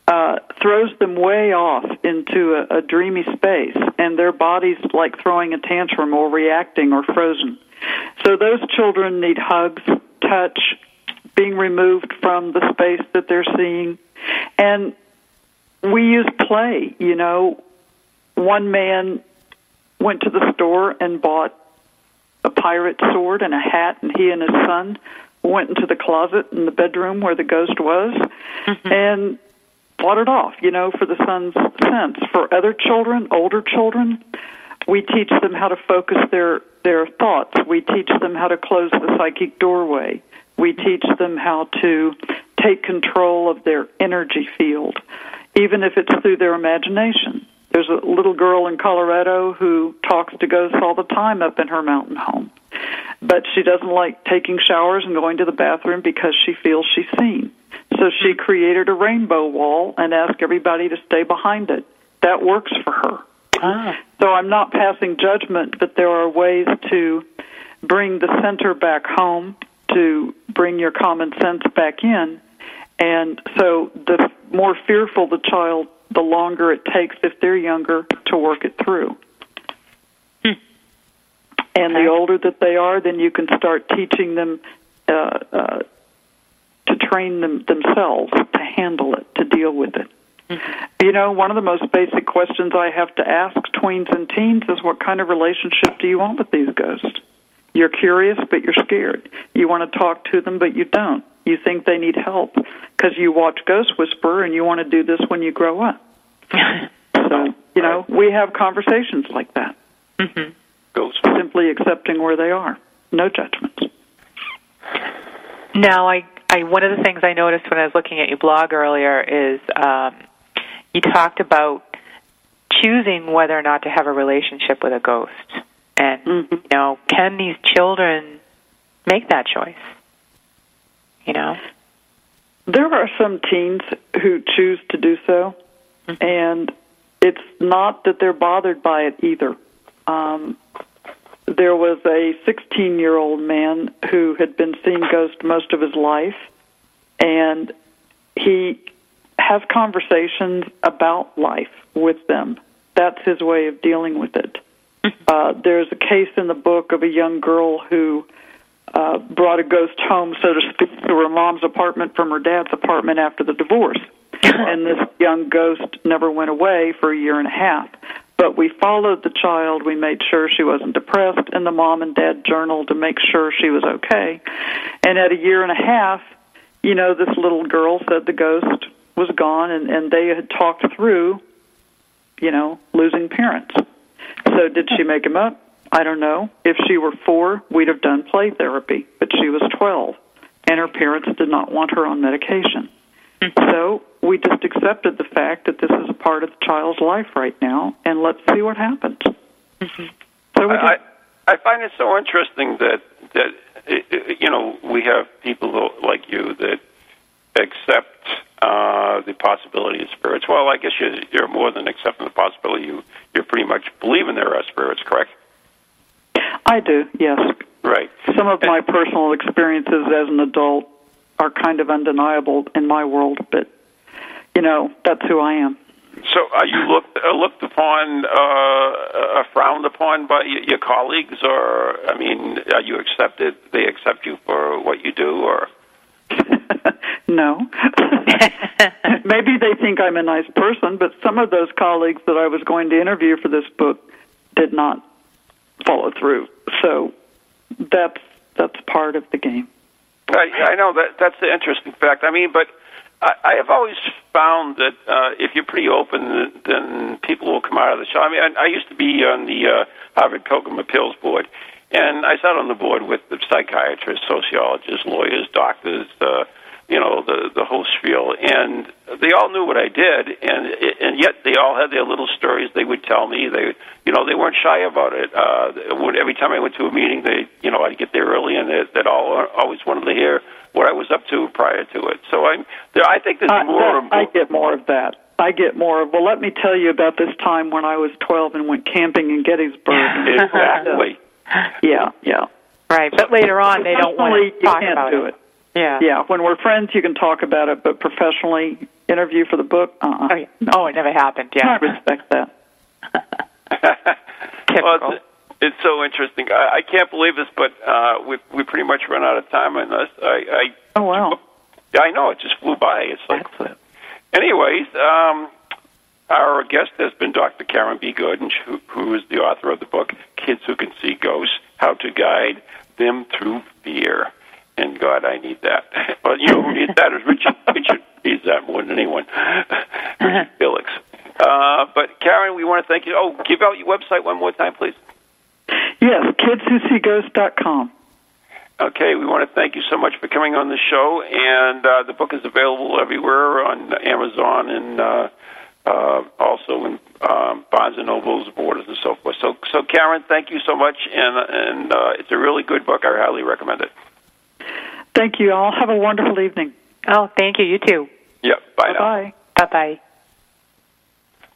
uh, throws them way off into a, a dreamy space, and their body's like throwing a tantrum or reacting or frozen. So those children need hugs, touch, being removed from the space that they're seeing. And we use play, you know. One man went to the store and bought a pirate sword and a hat, and he and his son went into the closet in the bedroom where the ghost was mm-hmm. and fought it off, you know, for the son's sense. For other children, older children, we teach them how to focus their their thoughts. We teach them how to close the psychic doorway. We teach them how to take control of their energy field, even if it's through their imagination. There's a little girl in Colorado who talks to ghosts all the time up in her mountain home. But she doesn't like taking showers and going to the bathroom because she feels she's seen. So she created a rainbow wall and asked everybody to stay behind it. That works for her. Ah. So I'm not passing judgment, but there are ways to bring the center back home, to bring your common sense back in. And so the more fearful the child, the longer it takes if they're younger to work it through. And the older that they are, then you can start teaching them uh, uh, to train them themselves to handle it, to deal with it. You know, one of the most basic questions I have to ask tweens and teens is what kind of relationship do you want with these ghosts? You're curious, but you're scared. You want to talk to them, but you don't. You think they need help because you watch Ghost Whisperer and you want to do this when you grow up. So, you know, we have conversations like that, Goes simply accepting where they are. No judgments. Now, I, I one of the things I noticed when I was looking at your blog earlier is um, you talked about choosing whether or not to have a relationship with a ghost, and Mhm. you know, can these children make that choice? You know, There are some teens who choose to do so, and it's not that they're bothered by it either. Um, there was a 16 year old man who had been seeing ghosts most of his life, and he has conversations about life with them. That's his way of dealing with it. Uh, there's a case in the book of a young girl who uh, brought a ghost home, so to speak, to her mom's apartment from her dad's apartment after the divorce. and this young ghost never went away for a year and a half. But we followed the child. We made sure she wasn't depressed, and the mom and dad journaled to make sure she was okay. And at a year and a half, you know, this little girl said the ghost was gone, and, and they had talked through, you know, losing parents. So did she make him up? I don't know. If she were four, we'd have done play therapy, but she was 12. and her parents did not want her on medication. Hmm. So we just accepted the fact that this is a part of the child's life right now, and let's see what happens. Mm-hmm. So we I, just, I I find it so interesting that that i- i- you know we have people tho- like you that accept uh, the possibility of spirits. Well, I guess you're, you're more than accepting the possibility. You you pretty much believe in there are spirits, correct? I do, yes. Right. Some of my personal experiences as an adult are kind of undeniable in my world, but you know that's who I am. So, are you looked uh, looked upon, uh, uh, frowned upon by y- your colleagues, or I mean, are you accepted? They accept you for what you do, or No. Maybe they think I'm a nice person, but some of those colleagues that I was going to interview for this book did not follow through. So that's that's part of the game. I, I know that that's the interesting fact. I mean, but I, I have always found that uh, if you're pretty open, then people will come out of the show. I mean, I, I used to be on the uh, Harvard Pilgrim Appeals Board, and I sat on the board with the psychiatrists, sociologists, lawyers, doctors, uh, you know, the the whole spiel, and they all knew what I did, and and yet they all had their little stories they would tell me. They, you know, they weren't shy about it. Uh, when, every time I went to a meeting, they, you know, I'd get there early, and they, they'd all always wanted to hear what I was up to prior to it. So I'm, there, I think there's Uh, more. that- and I get more of that. I get more of. Well, let me tell you about this time when I was 12 and went camping in Gettysburg. exactly. yeah, yeah. Right, but later on they don't want Professionally, to you talk can't about do it. it. Yeah. Yeah, when we're friends, you can talk about it, but professionally, interview for the book, uh-uh. Oh, yeah. oh, it never happened. Yeah. I respect that. Well, it's, it's so interesting. I, I can't believe this, but uh, we we pretty much run out of time on this. I, I Oh wow. Yeah, I know. It just flew by. It's like. Anyways, um, our guest has been Dr. Caron B. Goode, who, who is the author of the book "Kids Who Can See Ghosts: How to Guide Them Through Fear." And God, I need that. But you know who needs that is Richard. Richard needs that more than anyone. Richard Felix. Uh, but Caron, we want to thank you. Oh, give out your website one more time, please. Yes, kidswhoseeghosts.com. Okay, we want to thank you so much for coming on the show, and uh, the book is available everywhere on Amazon and uh, uh, also in um, Barnes and Nobles, Borders, and so forth. So, so Caron, thank you so much, and and uh, it's a really good book. I highly recommend it. Thank you all. Have a wonderful evening. Oh, thank you. You too. Yep. Bye now. Bye. Bye bye.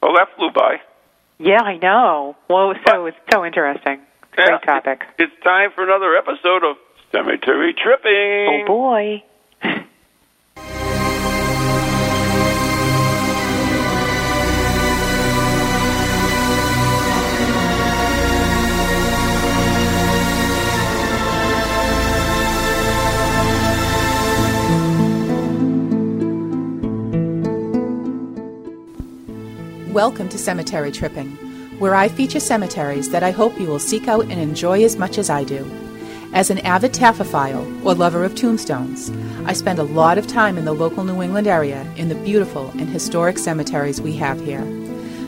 Oh, that flew by. Yeah, I know. Well, it was so it's so interesting. It's a Yeah. Great topic. It's time for another episode of Cemetery Tripping. Oh boy. Welcome to Cemetery Tripping, where I feature cemeteries that I hope you will seek out and enjoy as much as I do. As an avid taphophile, or lover of tombstones, I spend a lot of time in the local New England area in the beautiful and historic cemeteries we have here.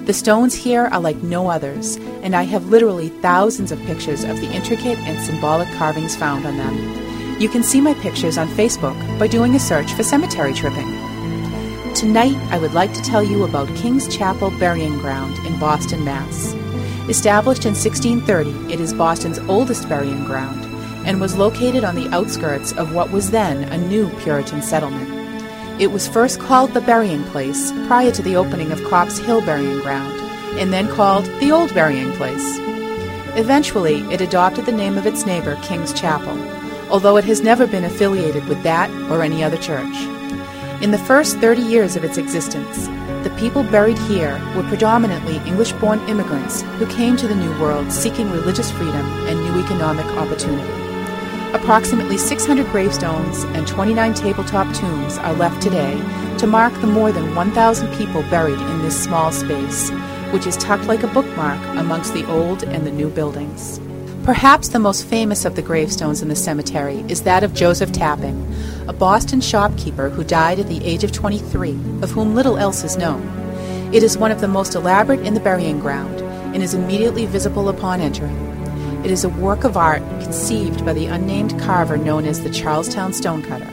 The stones here are like no others, and I have literally thousands of pictures of the intricate and symbolic carvings found on them. You can see my pictures on Facebook by doing a search for Cemetery Tripping. Tonight, I would like to tell you about King's Chapel Burying Ground in Boston, Mass. Established in 1630, it is Boston's oldest burying ground and was located on the outskirts of what was then a new Puritan settlement. It was first called the Burying Place prior to the opening of Copp's Hill Burying Ground, and then called the Old Burying Place. Eventually, it adopted the name of its neighbor, King's Chapel, although it has never been affiliated with that or any other church. In the first 30 years of its existence, the people buried here were predominantly English born immigrants who came to the New World seeking religious freedom and new economic opportunity. Approximately 600 gravestones and 29 tabletop tombs are left today to mark the more than 1,000 people buried in this small space, which is tucked like a bookmark amongst the old and the new buildings. Perhaps the most famous of the gravestones in the cemetery is that of Joseph Tapping, a Boston shopkeeper who died at the age of 23, of whom little else is known. It is one of the most elaborate in the burying ground and is immediately visible upon entering. It is a work of art conceived by the unnamed carver known as the Charlestown Stonecutter.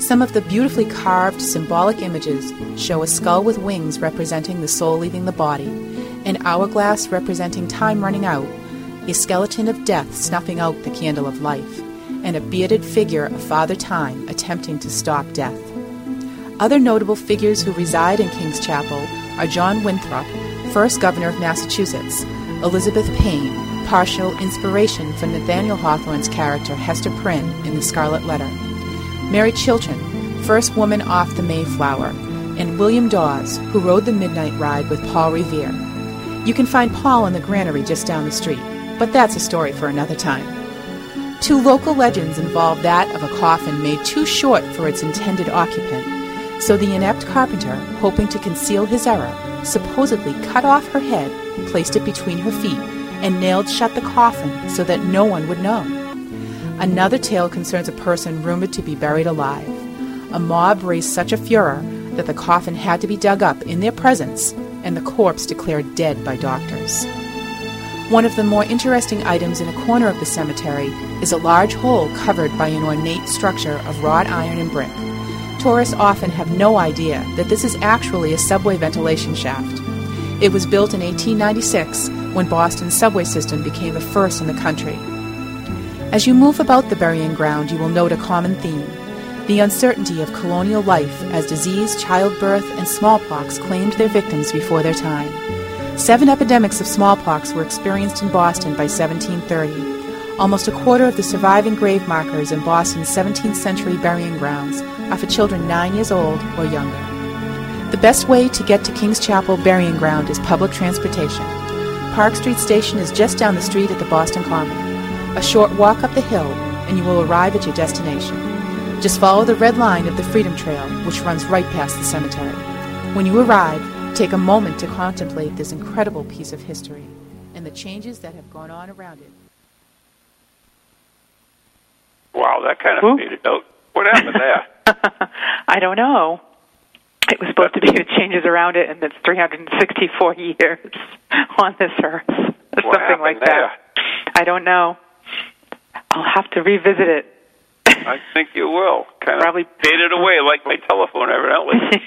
Some of the beautifully carved symbolic images show a skull with wings representing the soul leaving the body, an hourglass representing time running out, a skeleton of death snuffing out the candle of life, and a bearded figure of Father Time attempting to stop death. Other notable figures who reside in King's Chapel are John Winthrop, first governor of Massachusetts, Elizabeth Pain, partial inspiration for Nathaniel Hawthorne's character Hester Prynne in The Scarlet Letter, Mary Chilton, first woman off the Mayflower, and William Dawes, who rode the midnight ride with Paul Revere. You can find Paul in the granary just down the street, but that's a story for another time. Two local legends involve that of a coffin made too short for its intended occupant. So the inept carpenter, hoping to conceal his error, supposedly cut off her head, placed it between her feet, and nailed shut the coffin so that no one would know. Another tale concerns a person rumored to be buried alive. A mob raised such a furor that the coffin had to be dug up in their presence and the corpse declared dead by doctors. One of the more interesting items in a corner of the cemetery is a large hole covered by an ornate structure of wrought iron and brick. Tourists often have no idea that this is actually a subway ventilation shaft. It was built in 1896 when Boston's subway system became the first in the country. As you move about the burying ground, you will note a common theme the uncertainty of colonial life as disease, childbirth, and smallpox claimed their victims before their time. Seven epidemics of smallpox were experienced in Boston by 1730. Almost a quarter of the surviving grave markers in Boston's 17th century burying grounds are for children nine years old or younger. The best way to get to King's Chapel Burying Ground is public transportation. Park Street Station is just down the street at the Boston Common. A short walk up the hill, and you will arrive at your destination. Just follow the red line of the Freedom Trail, which runs right past the cemetery. When you arrive, take a moment to contemplate this incredible piece of history and the changes that have gone on around it. Wow, that kind of faded out. What happened there? I don't know. It was supposed to be the changes around it, and it's 364 years on this earth. What Something happened like there? that. I don't know. I'll have to revisit it. I think you will. Kind of Probably faded away like my telephone, evidently.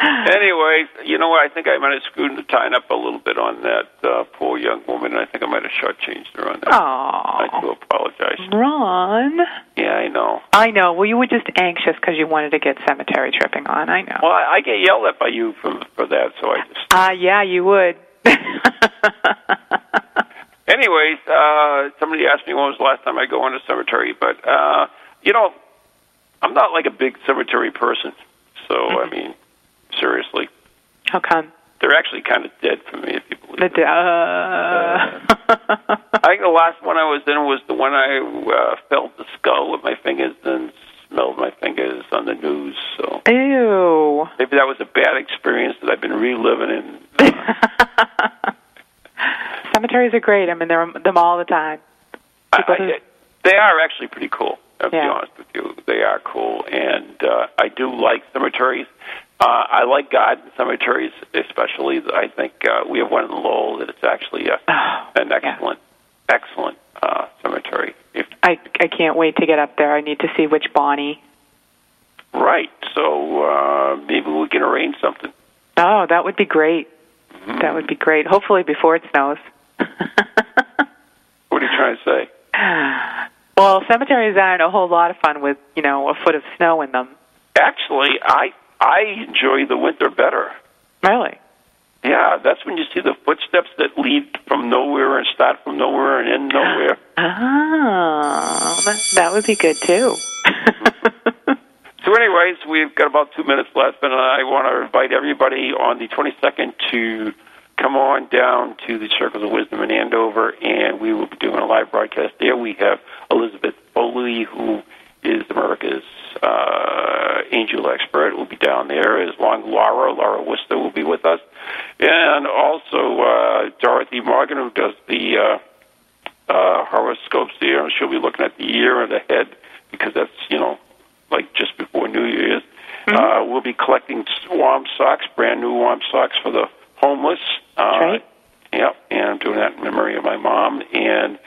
Anyways, you know what? I think I might have screwed the tying up a little bit on that uh, poor young woman. I think I might have shortchanged her on that. Aw. I do apologize. Ron. Yeah, I know. I know. Well, you were just anxious because you wanted to get cemetery tripping on. I know. Well, I, I get yelled at by you for for that, so I just. Ah, yeah, you would. Anyways, uh, somebody asked me when was the last time I go on a cemetery, but uh, you know, I'm not like a big cemetery person. So I mean, seriously, How come? they're actually kind of dead for me. If you believe. The, uh, I think the last one I was in was the one I uh, felt the skull with my fingers and smelled my fingers on the news. So Ew. maybe that was a bad experience that I've been reliving. And Cemeteries are great. I mean, they're them all the time. I, I, who- they are actually pretty cool. I'll be honest with you, they are cool, and uh, I do like cemeteries. Uh, I like garden cemeteries, especially. I think uh, we have one in Lowell that it's actually a, an excellent, excellent uh, cemetery. If I I can't wait to get up there. I need to see which Bonnie. right, so uh, maybe we can arrange something. Oh, that would be great. Mm-hmm. That would be great. Hopefully before it snows. What are you trying to say? Well, cemeteries aren't a whole lot of fun with you know a foot of snow in them. Actually, I I enjoy the winter better. Really? Yeah, that's when you see the footsteps that lead from nowhere and start from nowhere and end nowhere. Oh, ah, that, that would be good too. So, anyways, we've got about two minutes left, and I want to invite everybody on the 22nd to come on down to the Circles of Wisdom in Andover, and we will be doing a live broadcast there. We have Elizabeth Foley, who is America's uh, angel expert, will be down there, as long as Laura, Laura Worcester will be with us, and also uh, Dorothy Morgan, who does the uh, uh, horoscopes there, she'll be looking at the year and ahead because that's, you know, like just before New Year's. Uh, we'll be collecting warm socks, brand new warm socks for the homeless. Uh, right. Yep, and I'm doing that in memory of my mom. And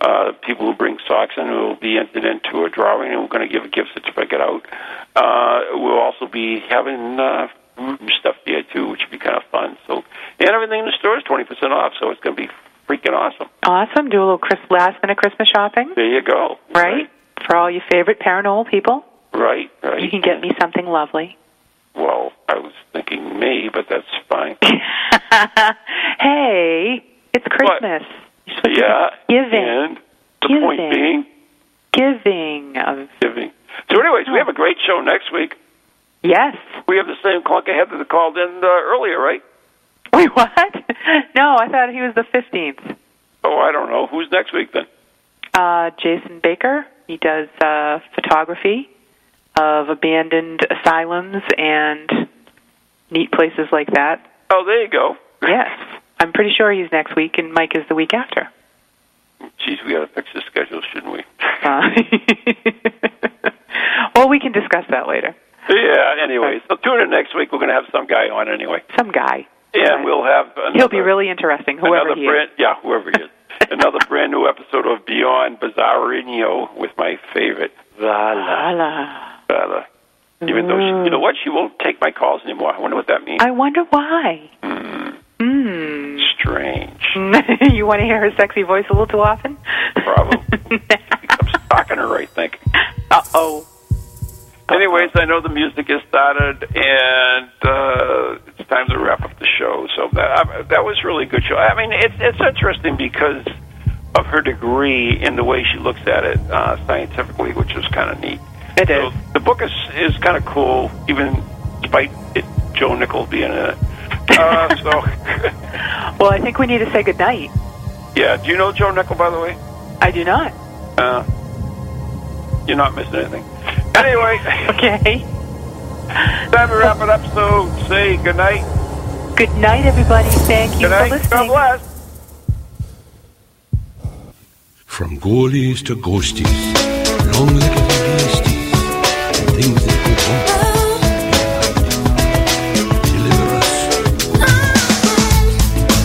uh, people who bring socks in who will be entered into a drawing, and we're going to give a gift certificate out. Uh, we'll also be having uh, stuff there too, which would be kind of fun. So, and everything in the store is twenty percent off, so it's going to be freaking awesome. Awesome. Do a little Chris, last minute Christmas shopping, There you go. right? For all your favorite paranormal people. Right, right. You can get me something lovely. Well, I was thinking me, but that's fine. hey, it's Christmas. You're yeah. giving. And the Giving. point being, Giving of giving. So, anyways, we have a great show next week. yes. We have the same clunk ahead that called in uh, earlier, right? Wait, what? no, I thought he was the fifteenth. Oh, I don't know. Who's next week then? Uh, Jason Baker. He does uh, photography of abandoned asylums and neat places like that. Oh, there you go. Yes, I'm pretty sure he's next week, and Mike is the week after. Geez, we got to fix the schedule, shouldn't we? Uh, well, we can discuss that later. Yeah. Anyway, so tune in next week. We're going to have some guy on anyway. Some guy. Yeah, we'll have. Another, He'll be really interesting, whoever another he brand, is. Yeah, whoever he is. another brand new episode of Beyond Bizarrinho with my favorite Vala. Voila. Vala. Even though she, you know what, she won't take my calls anymore. I wonder what that means. I wonder why. Hmm. Strange. you want to hear her sexy voice a little too often? Probably. I'm stalking her, I think. Uh oh. Anyways, I know the music has started, and uh, it's time to wrap up the show. So that that was really good show. I mean, it's it's interesting because of her degree in the way she looks at it uh, scientifically, which is kind of neat. It so is. The book is is kind of cool, even despite it, Joe Nichols being in it. Uh, so, Well, I think we need to say goodnight. yeah. Do you know Joe Nickell, by the way? I do not. Uh, you're not missing anything. Anyway, Okay. time to wrap it up. So say good night. Good night, everybody. Thank you Good night. for God listening. bless. From ghoulies to ghosties,